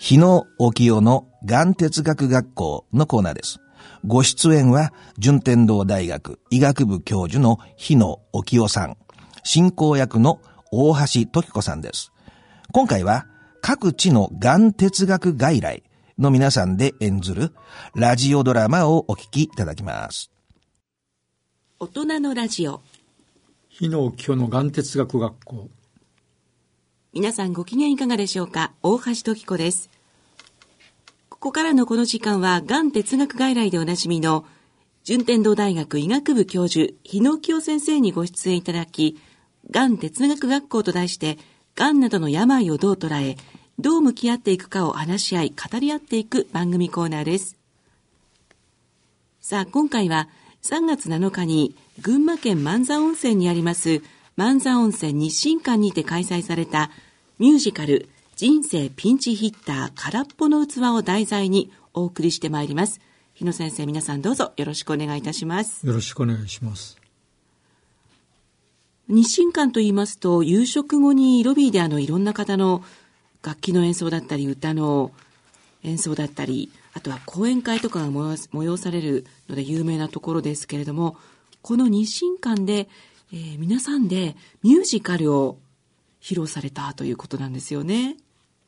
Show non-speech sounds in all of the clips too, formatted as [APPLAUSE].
日野沖代のがん哲学学校のコーナーです。ご出演は、順天堂大学医学部教授の日野沖代さん、進行役の大橋時子さんです。今回は、各地のがん哲学外来の皆さんで演ずるラジオドラマをお聞きいただきます。大人のラジオ。日野沖代のがん哲学学校。皆さんご機嫌いかがでしょうか？大橋時子です。ここからのこの時間は、がん哲学外来でおなじみの、順天堂大学医学部教授、日野清先生にご出演いただき、がん哲学学校と題して、がんなどの病をどう捉え、どう向き合っていくかを話し合い、語り合っていく番組コーナーです。さあ、今回は3月7日に群馬県万座温泉にあります万座温泉日清館にて開催されたミュージカル人生ピンチヒッター空っぽの器を題材にお送りしてまいります。日野先生、皆さんどうぞよろしくお願いいたします。よろしくお願いします。日清館と言いますと、夕食後にロビーであのいろんな方の楽器の演奏だったり、歌の演奏だったり、あとは講演会とかが催されるので有名なところですけれども、この日清館でえー、皆さんでミュージカルを披露されたということなんですよね。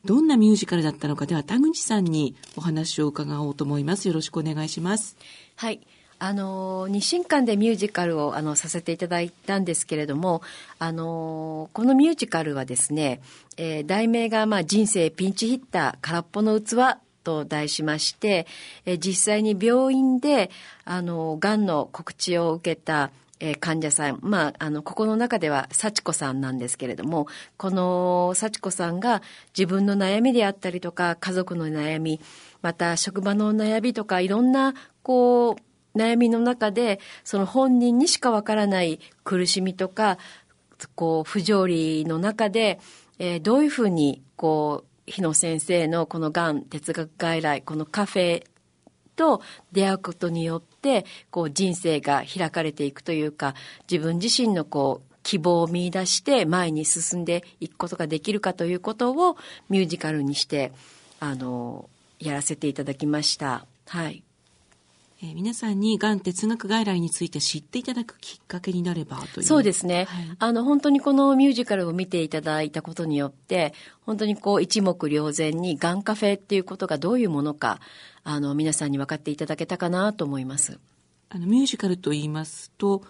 どんなミュージカルだったのかでは田口さんにお話を伺おうと思います。よろしくお願いします。はい。あの日清館でミュージカルをあのさせていただいたんですけれどもあのこのミュージカルはですね、えー、題名が、まあ「人生ピンチヒッター空っぽの器」と題しまして、えー、実際に病院であのがんの告知を受けたえー、患者さん、まあ、あの、ここの中では幸子さんなんですけれども、この幸子さんが自分の悩みであったりとか、家族の悩み、また職場の悩みとか、いろんな、こう、悩みの中で、その本人にしかわからない苦しみとか、こう、不条理の中で、えー、どういうふうに、こう、日野先生のこのがん哲学外来、このカフェと出会うことによって、こう人生が開かれていくというか、自分自身のこう希望を見出して前に進んでいくことができるかということをミュージカルにして、あの、やらせていただきました。はい。えー、皆さんにがん哲学外来について知っていただくきっかけになればという。そうですね、はい、あの本当にこのミュージカルを見ていただいたことによって本当にこう一目瞭然にがんカフェっていうことがどういうものかあの皆さんに分かっていただけたかなと思います。あのミュージカルと言いますと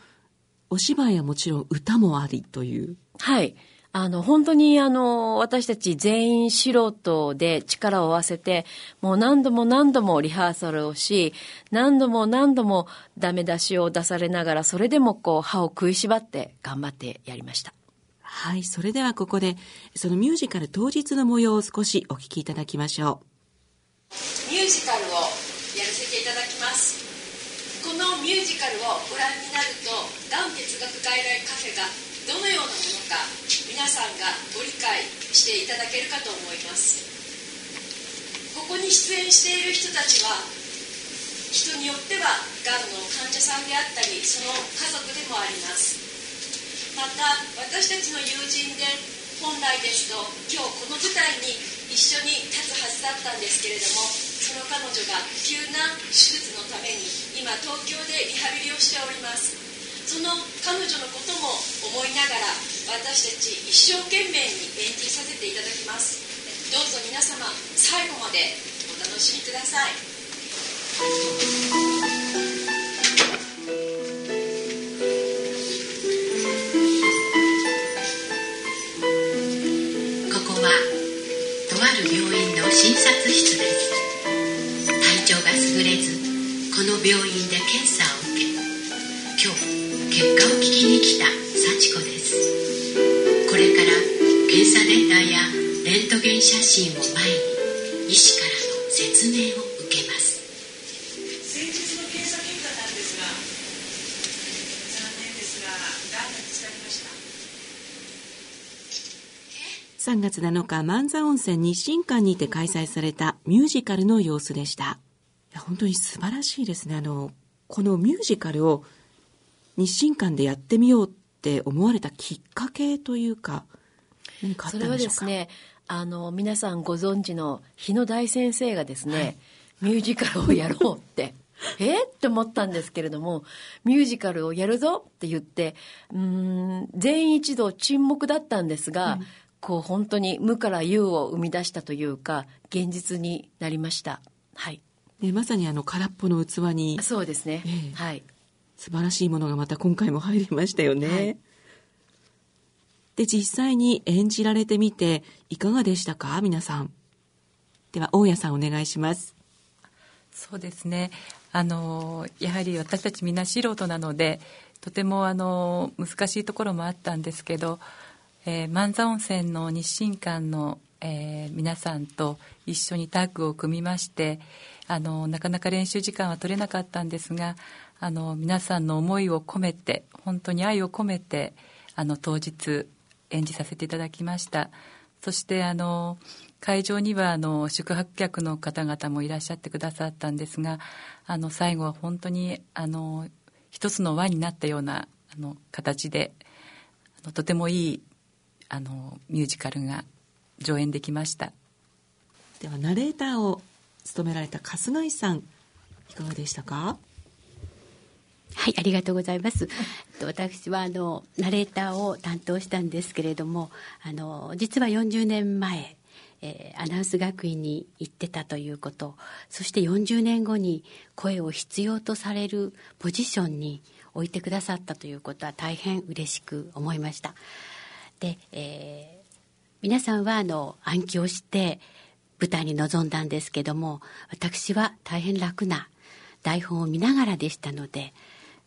お芝居はもちろん歌もありという。はいあの、本当にあの、私たち全員素人で力を合わせて、もう何度も何度もリハーサルをし、何度も何度もダメ出しを出されながら、それでもこう、歯を食いしばって頑張ってやりました。はい、それではここで、そのミュージカル当日の模様を少しお聞きいただきましょう。ミュージカルをやらせていただきます。このミュージカルをご覧になると、がん哲学外来カフェがどのようなものか皆さんがご理解していただけるかと思います。ここに出演している人たちは人によってはがんの患者さんであったりその家族でもあります。また私たちの友人で本来ですと今日この舞台に一緒に立つはずだったんですけれどもその彼女が急な手術のために今東京でリハビリをしております。その彼女のことも思いながら私たち一生懸命に演じさせていただきます。どうぞ皆様最後までお楽しみください。ここはとある病院の診察室です。体調が優れずこの病院で検査を受け今日を前に医師からの説明を受けます先日の検査結果なんですが残念ですががんが見つかりました3月7日、万座温泉日清館にて開催されたミュージカルの様子でした。本当に素晴らしいですね。あの、このミュージカルを日清館でやってみようって思われたきっかけというか、何かあったんでしょうか？それはですね、あの皆さんご存知の日野大先生がですね、ミュージカルをやろうって。[LAUGHS] え？って思ったんですけれどもミュージカルをやるぞって言ってうん全員一度沈黙だったんですが、こう本当に無から有を生み出したというか現実になりました。はい。ね、まさにあの空っぽの器にそうですね、ええ。はい。素晴らしいものがまた今回も入りましたよね。はいで、実際に演じられてみていかがでしたか？皆さん。では、大家さんお願いします。そうですねあのやはり私たちみんな素人なのでとてもあの難しいところもあったんですけど、えー万座温泉の日清館の、えー皆さんと一緒にタッグを組みましてあのなかなか練習時間は取れなかったんですがあの皆さんの思いを込めて本当に愛を込めてあの当日演じさせていただきました。そしてあの会場にはあの宿泊客の方々もいらっしゃってくださったんですがあの最後は本当にあの一つの輪になったようなあの形であのとてもいいあのミュージカルが上演できました。では、ナレーターを務められた春日井さん、いかがでしたか？はい、ありがとうございます。私はあのナレーターを担当したんですけれども、あの実は40年前、えーアナウンス学院に行ってたということ、そして40年後に声を必要とされるポジションに置いてくださったということは大変嬉しく思いました。で、えー皆さんはあの暗記をして舞台に臨んだんですけども私は大変楽な台本を見ながらでしたので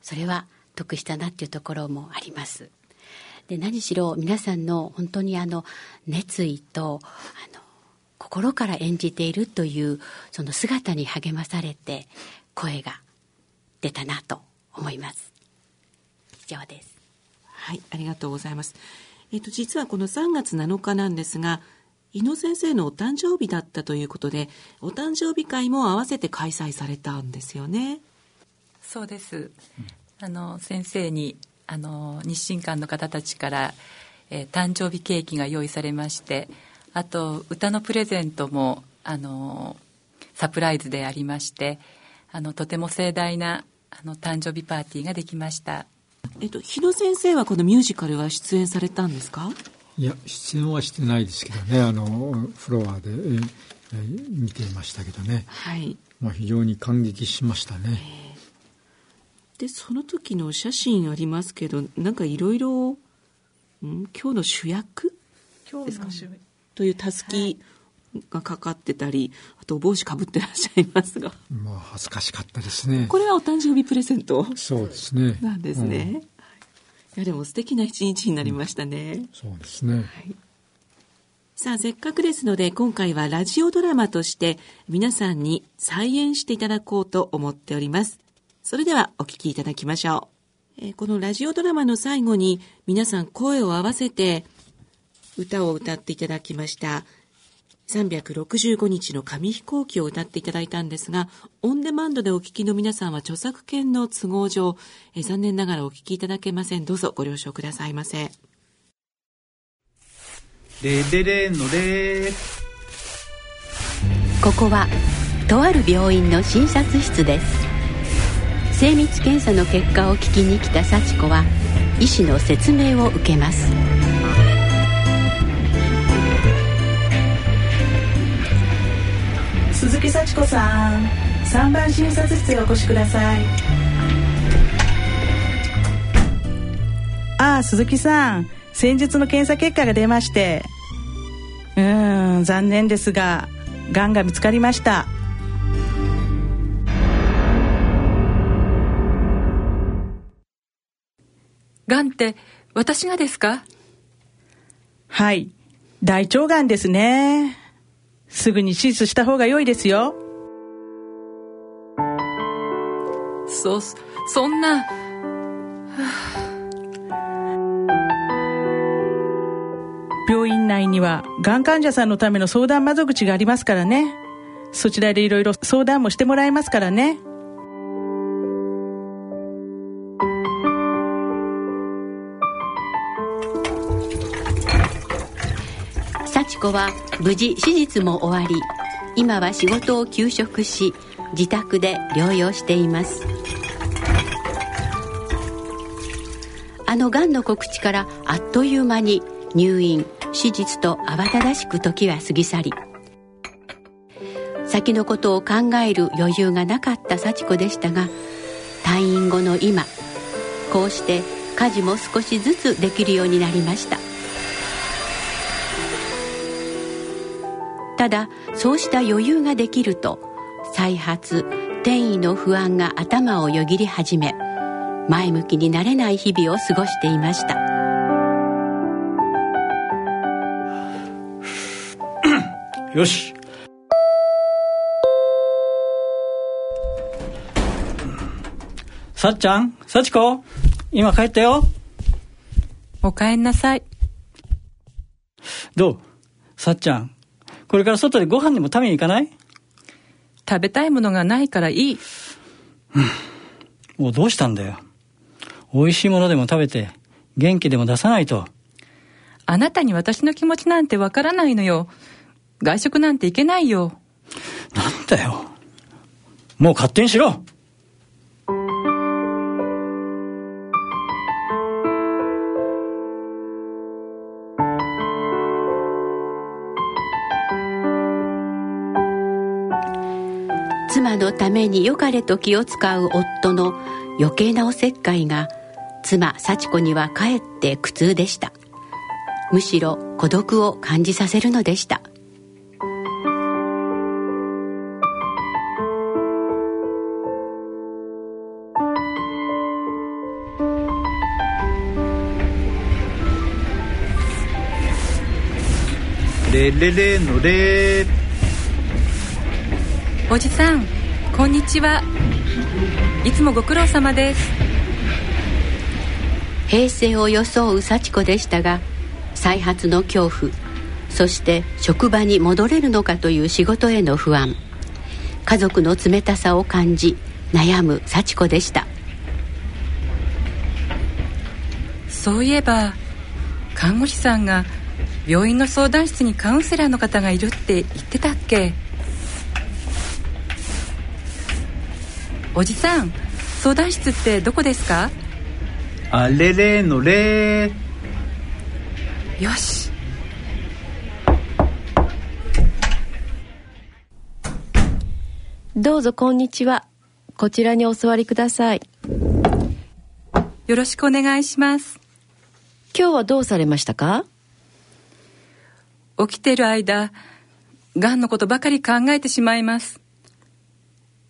それは得したなっていうところもあります。で何しろ皆さんの本当にあの熱意とあの心から演じているというその姿に励まされて声が出たなと思います。以上です。はい、ありがとうございます。えっ、と、実はこの3月7日なんですが、伊野先生のお誕生日だったということで、お誕生日会も合わせて開催されたんですよね。そうです、あの先生にあの日清館の方たちから、えー誕生日ケーキが用意されましてあと歌のプレゼントもあのサプライズでありましてあのとても盛大なあの誕生日パーティーができました。えっ、と、日野先生はこのミュージカルは出演されたんですか？いや出演はしてないですけどねあのフロアで、えーえー見ていましたけどね、はい。まあ、非常に感激しましたねで、その時のお写真ありますけど、なんかいろいろ、ん今日の主役？今日の主役。というたすきがかかってたり、あとお帽子かぶってらっしゃいますが、まあ恥ずかしかったですね。これはお誕生日プレゼント？そうですね。なんですね。い。や、でも素敵な一日になりましたね。そうですね。さあ、せっかくですので、今回はラジオドラマとして皆さんに再演していただこうと思っております。それではお聞きいただきましょう。えーこのラジオドラマの最後に皆さん声を合わせて歌を歌っていただきました。365日の紙飛行機を歌っていただいたんですが、オンデマンドでお聞きの皆さんは著作権の都合上、えー残念ながらお聞きいただけません。どうぞご了承くださいませ。レレレのレここはとある病院の診察室です精密検査の結果を聞きに来た幸子は医師の説明を受けます。鈴木幸子さん3番診察室へお越しください。ああ鈴木さん先日の検査結果が出まして。うん残念ですががんが見つかりました。がんって私がですか？はい。大腸がんですね。すぐに手術した方が良いですよ。そそんな。病院内にはがん患者さんのための相談窓口がありますからね。そちらでいろいろ相談もしてもらえますからね子は無事手術も終わり今は仕事を休職し自宅で療養しています。あのがんの告知からあっという間に入院手術と慌ただしく時は過ぎ去り先のことを考える余裕がなかった幸子でしたが退院後の今こうして家事も少しずつできるようになりました。ただそうした余裕ができると再発転移の不安が頭をよぎり始め前向きになれない日々を過ごしていました。[COUGHS] よし。さっちゃん幸子今帰ったよ。お帰んなさい。どう？さっちゃんこれから外でご飯でも食べに行かない？食べたいものがないからいい。もうどうしたんだよ。美味しいものでも食べて、元気でも出さないと。あなたに私の気持ちなんてわからないのよ。外食なんていけないよ。なんだよ。もう勝手にしろために良かれと気を使う夫の余計なおせっかいが妻幸子にはかえって苦痛でした。むしろ孤独を感じさせるのでした。レレレのレ。おじさんこんにちは。いつもご苦労様です。平成を装う幸子でしたが再発の恐怖そして職場に戻れるのかという仕事への不安家族の冷たさを感じ悩む幸子でした。そういえば看護師さんが病院の相談室にカウンセラーの方がいるって言ってたっけ？おじさん相談室ってどこですか？あれれのれよし。どうぞこんにちは。こちらにお座りください。よろしくお願いします。今日はどうされましたか？起きてる間がんのことばかり考えてしまいます。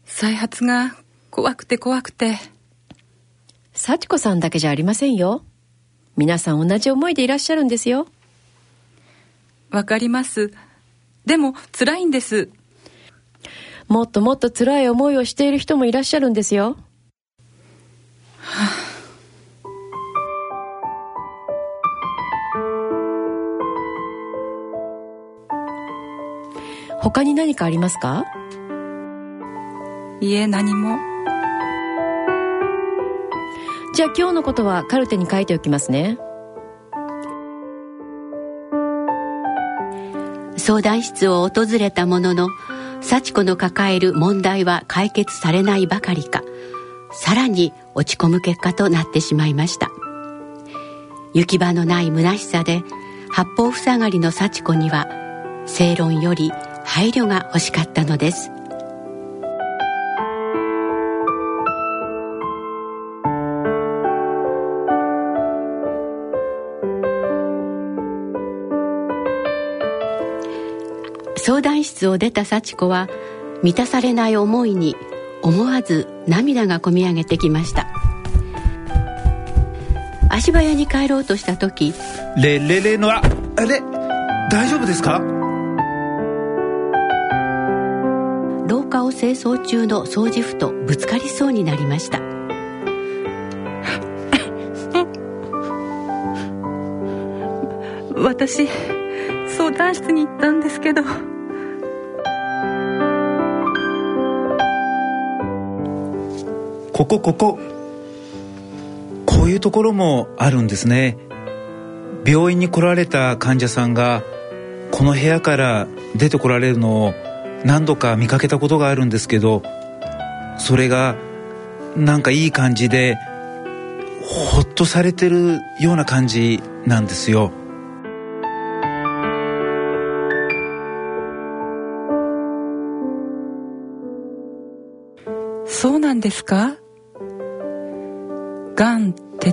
再発が怖くて怖くて。幸子さんだけじゃありませんよ。皆さん同じ思いでいらっしゃるんですよ。わかります。でも辛いんです。もっともっと辛い思いをしている人もいらっしゃるんですよ。はあ。他に何かありますか？いえ何もじゃあ今日のことはカルテに書いておきますね。相談室を訪れたものの幸子の抱える問題は解決されないばかりかさらに落ち込む結果となってしまいました。行き場のない虚しさで八方塞がりの幸子には正論より配慮が欲しかったのです。相談室を出た幸子は満たされない思いに思わず涙がこみ上げてきました。足早に帰ろうとした時レレレのああれ大丈夫ですか？廊下を清掃中の掃除婦とぶつかりそうになりました。私相談室に行ったんですけどここここ。こういうところもあるんですね。病院に来られた患者さんがこの部屋から出てこられるのを何度か見かけたことがあるんですけどそれがなんかいい感じでほっとされてるような感じなんですよ。そうなんですか？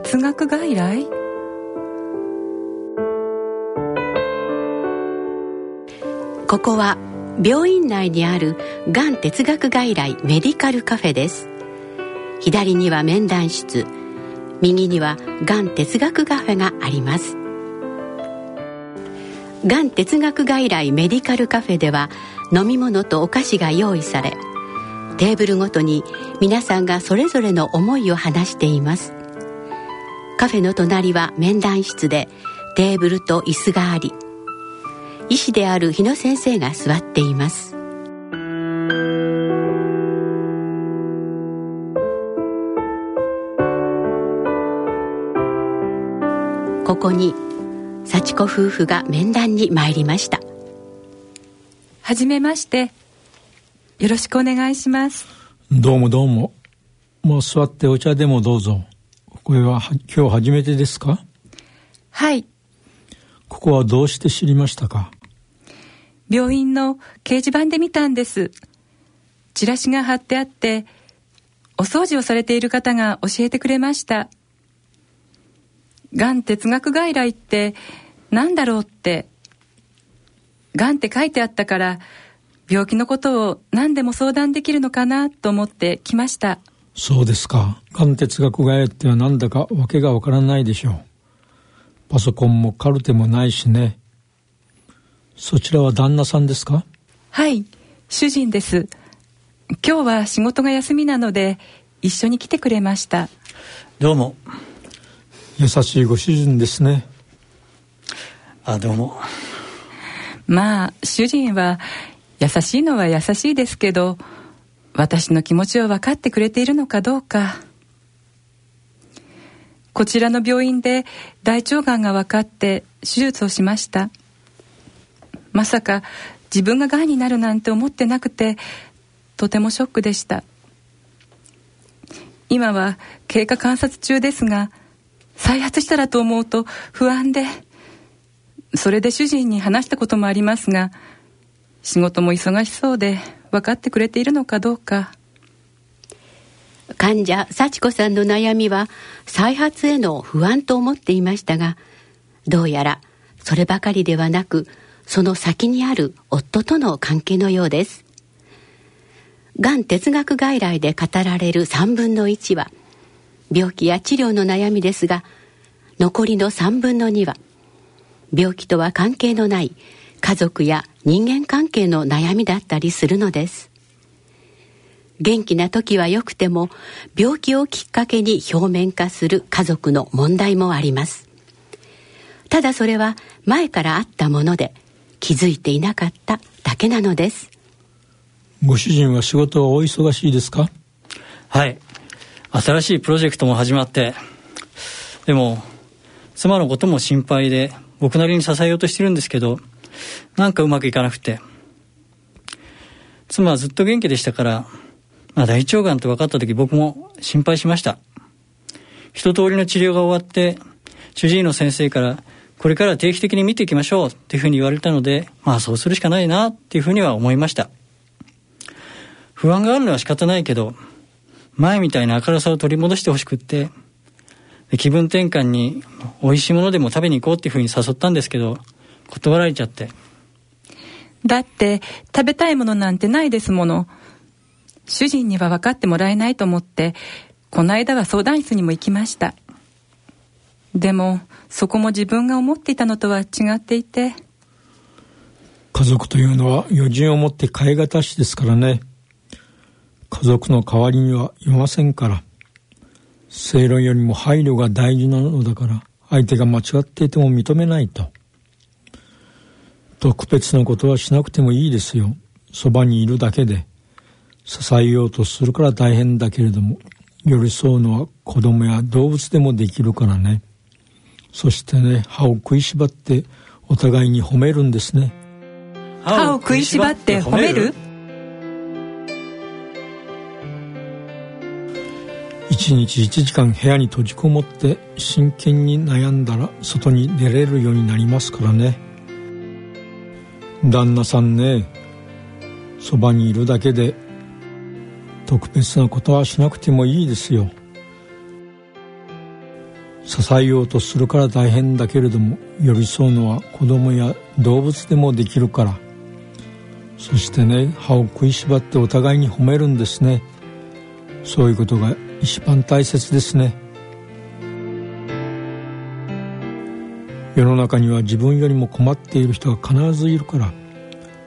哲学外来？ここは病院内にあるがん哲学外来メディカルカフェです。左には面談室右にはがん哲学カフェがあります。がん哲学外来メディカルカフェでは飲み物とお菓子が用意されテーブルごとに皆さんがそれぞれの思いを話しています。カフェの隣は面談室でテーブルと椅子があり医師である日野先生が座っています。ここに幸子夫婦が面談に参りました。はじめまして。よろしくお願いします。どうもどうも。もう座ってお茶でもどうぞこれは今日初めてですか？はい。ここはどうして知りましたか？病院の掲示板で見たんです。チラシが貼ってあってお掃除をされている方が教えてくれました。がん哲学外来って何だろうって。がんって書いてあったから病気のことを何でも相談できるのかなと思って来ましたそうですか。がん哲学外来ってはなんだかわけがわからないでしょう。パソコンもカルテもないしね。そちらは旦那さんですか？はい主人です。今日は仕事が休みなので一緒に来てくれました。どうも。優しいご主人ですね。あどうも。まあ主人は優しいのは優しいですけど私の気持ちを分かってくれているのかどうか。こちらの病院で大腸がんが分かって手術をしました。まさか自分ががんになるなんて思ってなくてとてもショックでした。今は経過観察中ですが再発したらと思うと不安でそれで主人に話したこともありますが仕事も忙しそうで分かってくれているのかどうか。患者幸子さんの悩みは再発への不安と思っていましたがどうやらそればかりではなくその先にある夫との関係のようです。がん哲学外来で語られる3分の1は病気や治療の悩みですが残りの3分の2は病気とは関係のない家族や人間関係の悩みだったりするのです。元気な時はよくても病気をきっかけに表面化する家族の問題もあります。ただそれは前からあったもので気づいていなかっただけなのです。ご主人は仕事はお忙しいですか？はい。新しいプロジェクトも始まってでも妻のことも心配で僕なりに支えようとしてるんですけどなんかうまくいかなくて。妻はずっと元気でしたから、まあ、大腸がんと分かった時僕も心配しました。一通りの治療が終わって主治医の先生からこれから定期的に見ていきましょうっていうふうに言われたのでまあそうするしかないなっていうふうには思いました。不安があるのは仕方ないけど前みたいな明るさを取り戻してほしくって気分転換に美味しいものでも食べに行こうっていうふうに誘ったんですけど断られちゃって。だって食べたいものなんてないですもの。主人には分かってもらえないと思ってこの間は相談室にも行きました。でもそこも自分が思っていたのとは違っていて。家族というのは余人をもって変え難しですからね。家族の代わりにはいませんから。正論よりも配慮が大事なのだから相手が間違っていても認めないと特別なことはしなくてもいいですよ。そばにいるだけで。支えようとするから大変だけれども。寄り添うのは子供や動物でもできるからね。そしてね歯を食いしばってお互いに褒めるんですね。歯を食いしばって褒める？一日一時間部屋に閉じこもって真剣に悩んだら外に出れるようになりますからね旦那さんねそばにいるだけで特別なことはしなくてもいいですよ。支えようとするから大変だけれども寄り添うのは子供や動物でもできるから。そしてね歯を食いしばってお互いに褒めるんですね。そういうことが一番大切ですね。世の中には自分よりも困っている人が必ずいるから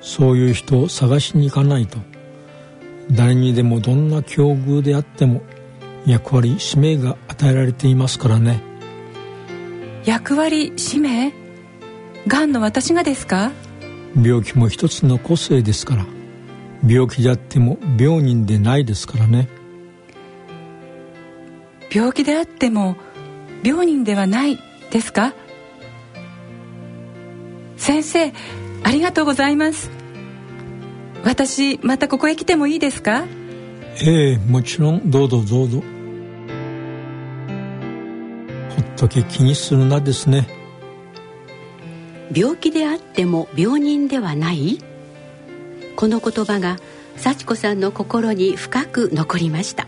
そういう人を探しに行かないと誰にでもどんな境遇であっても役割使命が与えられていますからね。役割使命？がんの私がですか？病気も一つの個性ですから病気であっても病人でないですからね。病気であっても病人ではないですか？先生ありがとうございます。私またここへ来てもいいですか？ええもちろん。どうぞどうぞ。ほっとけ気にするなですね。病気であっても病人ではない？この言葉が幸子さんの心に深く残りました。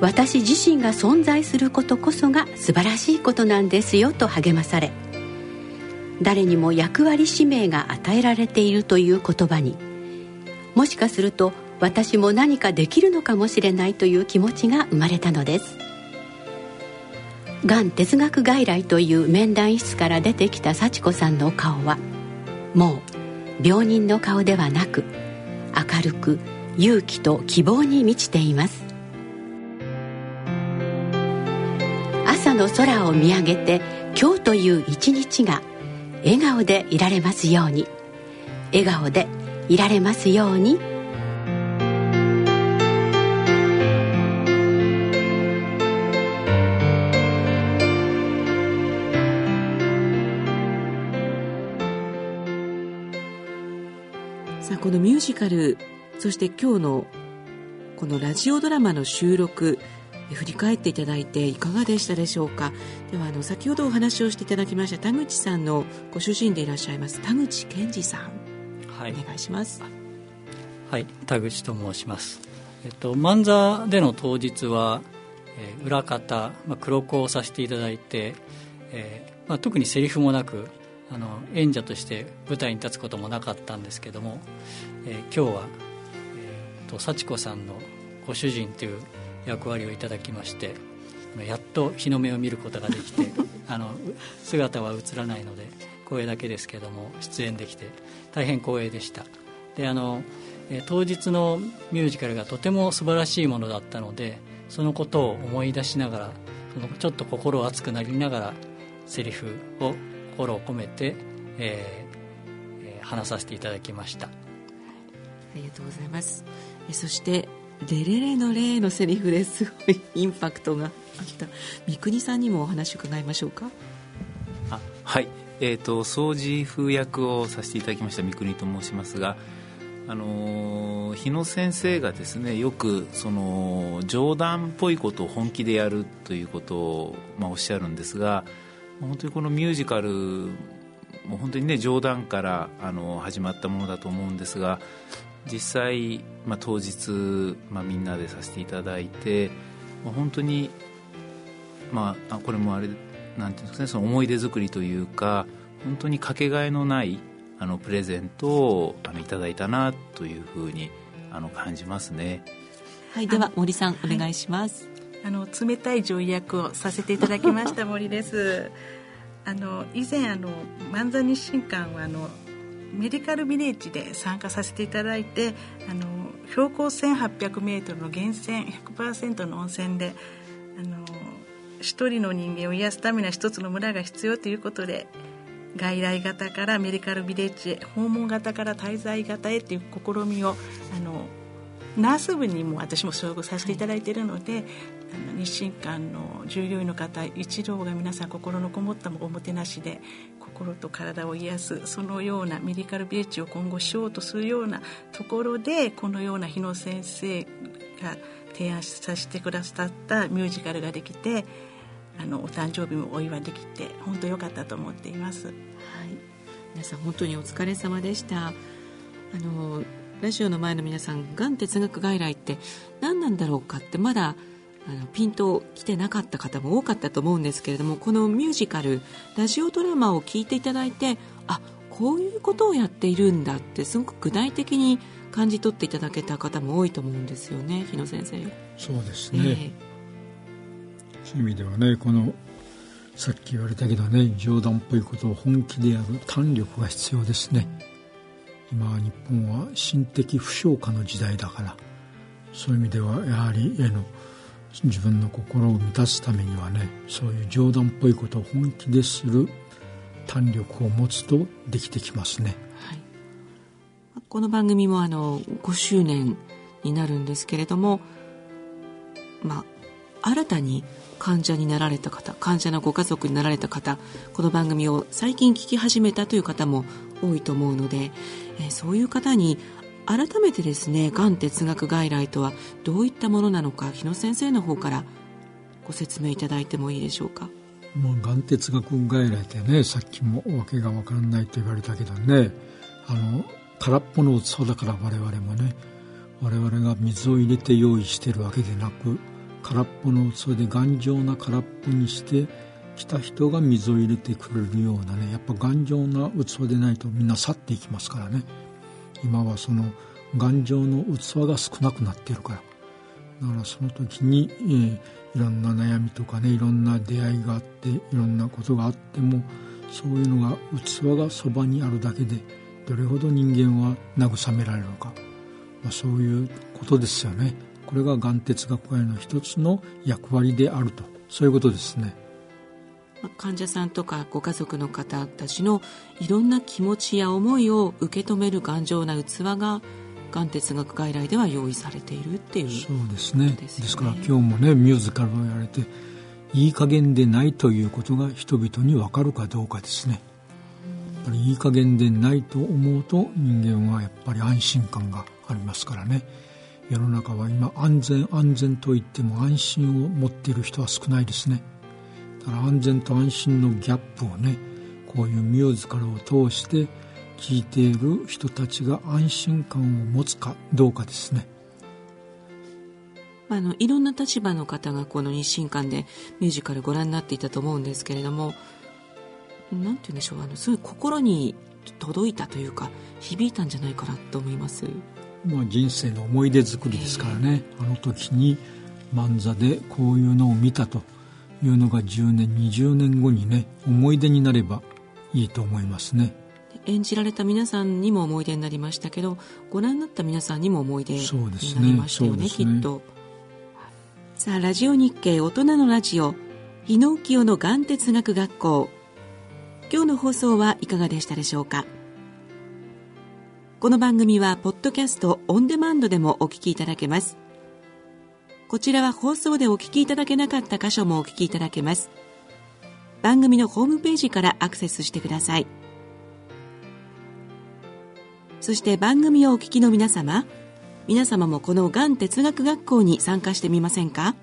私自身が存在することこそが素晴らしいことなんですよと励まされ誰にも役割使命が与えられているという言葉に。もしかすると私も何かできるのかもしれないという気持ちが生まれたのです。がん哲学外来という面談室から出てきた幸子さんの顔はもう病人の顔ではなく明るく勇気と希望に満ちています。朝の空を見上げて今日という一日が笑顔でいられますように。笑顔でいられますように。さあこのミュージカルそして今日のこのラジオドラマの収録振り返っていただいていかがでしたでしょうか？ではあの先ほどお話をしていただきました田口さんのご主人でいらっしゃいます田口健二さん、はい、お願いします。はい田口と申します。えっと漫座での当日は、えー、裏方、まあ、黒子をさせていただいて、えーまあ、特にセリフもなくあの演者として舞台に立つこともなかったんですけども、えー、今日は、えーと、幸子さんのご主人という役割をいただきましてやっと日の目を見ることができて [LAUGHS] あの姿は映らないので声だけですけども出演できて大変光栄でした。であの当日のミュージカルがとても素晴らしいものだったのでそのことを思い出しながらちょっと心熱くなりながらセリフを心を込めて、えー、話させていただきました。ありがとうございます。そして「レレレのレ」のセリフですごいインパクトがあった。三國さんにもお話伺いましょうか。あはい。えーと、掃除風役をさせていただきました。三國と申しますがあの日野先生がですねよくその冗談っぽいことを本気でやるということを、まあ、おっしゃるんですが本当にこのミュージカルもう本当にね冗談からあの始まったものだと思うんですが実際、まあ、当日、まあ、みんなでさせていただいて、まあ、本当に、まあ、これもあれなんていうんですかねその思い出作りというか本当にかけがえのないあのプレゼントをあのいただいたなというふうにあの感じますね。はい、では森さんお願いします。あの冷たい女医役をさせていただきました森です。あの以前あの万座日進館はあのメディカルビレッジで参加させていただいてあの標高 1800m の源泉100%の温泉であの一人の人間を癒すためには一つの村が必要ということで外来型からメディカルビレッジへ訪問型から滞在型へという試みをあのナース部にも私も所属させていただいているので、日進館の従業員の方一同が皆さん心のこもったおもてなしで心と体を癒すそのようなメディカルビレッジを今後しようとするようなところでこのような日野先生が提案させてくださったミュージカルができてあのお誕生日もお祝いできて本当良かったと思っています。はい、皆さん本当にお疲れ様でした。あのラジオの前の皆さんがん哲学外来って何なんだろうかってまだあのピンと来てなかった方も多かったと思うんですけれどもこのミュージカルラジオドラマを聞いていただいてあこういうことをやっているんだってすごく具体的に感じ取っていただけた方も多いと思うんですよね日野先生。そうですね、えー、そういう意味ではねこのさっき言われたけどね冗談っぽいことを本気でやる胆力が必要ですね。今日本は心的負傷化の時代だからそういう意味ではやはり絵の自分の心を満たすためにはねそういう冗談っぽいことを本気でする胆力を持つとできてきますね、はい、この番組もあの5周年になるんですけれどもまあ新たに患者になられた方患者のご家族になられた方この番組を最近聞き始めたという方も多いと思うので、えー、そういう方に改めてですねがん哲学外来とはどういったものなのか日野先生の方からご説明いただいてもいいでしょうか？まあ、がん哲学外来ってねさっきもわけが分からないと言われたけどねあの空っぽの器だから我々もね我々が水を入れて用意してるわけでなく空っぽの器で頑丈な空っぽにして来た人が水を入れてくれるようなねやっぱ頑丈な器でないとみんな去っていきますからね今はその頑丈の器が少なくなっているから。だからその時に、えー、いろんな悩みとかねいろんな出会いがあっていろんなことがあってもそういうのが器がそばにあるだけでどれほど人間は慰められるのか、まあ、そういうことですよね。これががん哲学会の一つの役割であると。そういうことですね。患者さんとかご家族の方たちのいろんな気持ちや思いを受け止める頑丈な器ががん哲学外来では用意されているっていう。そうですね、ね、ですから今日もねミュージカルをやられていい加減でないということが人々に分かるかどうかですね。やっぱりいい加減でないと思うと人間はやっぱり安心感がありますからね。世の中は今安全安全と言っても安心を持っている人は少ないですねだから安全と安心のギャップをねこういうミュージカルを通して聞いている人たちが安心感を持つかどうかですね。あのいろんな立場の方がこの日清館でミュージカルご覧になっていたと思うんですけれども何て言うんでしょうあのすごい心に届いたというか響いたんじゃないかなと思います。まあ、人生の思い出作りですからね、あの時に漫座でこういうのを見たというのが10年20年後にね思い出になればいいと思いますね。演じられた皆さんにも思い出になりましたけどご覧になった皆さんにも思い出になりましたよね、ね、きっと。さあラジオ日経大人のラジオ日野浮世の眼哲学学校。今日の放送はいかがでしたでしょうか？この番組はポッドキャストオンデマンドでもお聞きいただけますこちらは放送でお聞きいただけなかった箇所もお聞きいただけます。番組のホームページからアクセスしてください。そして番組をお聞きの皆様、皆様もこのがん哲学学校に参加してみませんか？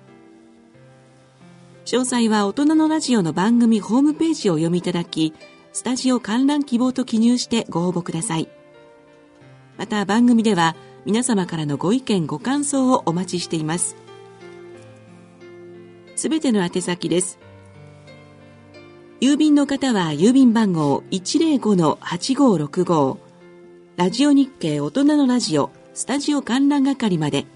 詳細は大人のラジオの番組ホームページをお読みいただき、スタジオ観覧希望と記入してご応募ください。また番組では皆様からのご意見ご感想をお待ちしています。すべての宛先です。郵便の方は郵便番号105-8565ラジオ日経大人のラジオスタジオ観覧係まで。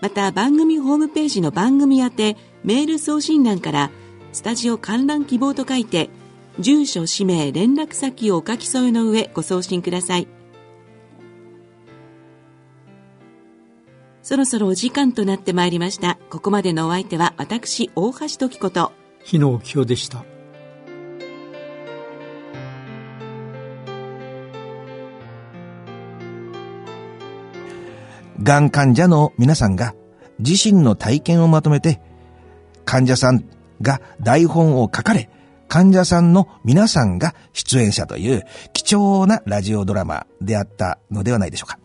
また番組ホームページの番組宛てメール送信欄からスタジオ観覧希望と書いて住所、氏名、連絡先をお書き添えの上ご送信ください。そろそろお時間となってまいりました。ここまでのお相手は私、大橋時子と、日野清でした。がん患者の皆さんが自身の体験をまとめて、患者さんが台本を書かれ、患者さんの皆さんが出演者という貴重なラジオドラマであったのではないでしょうか。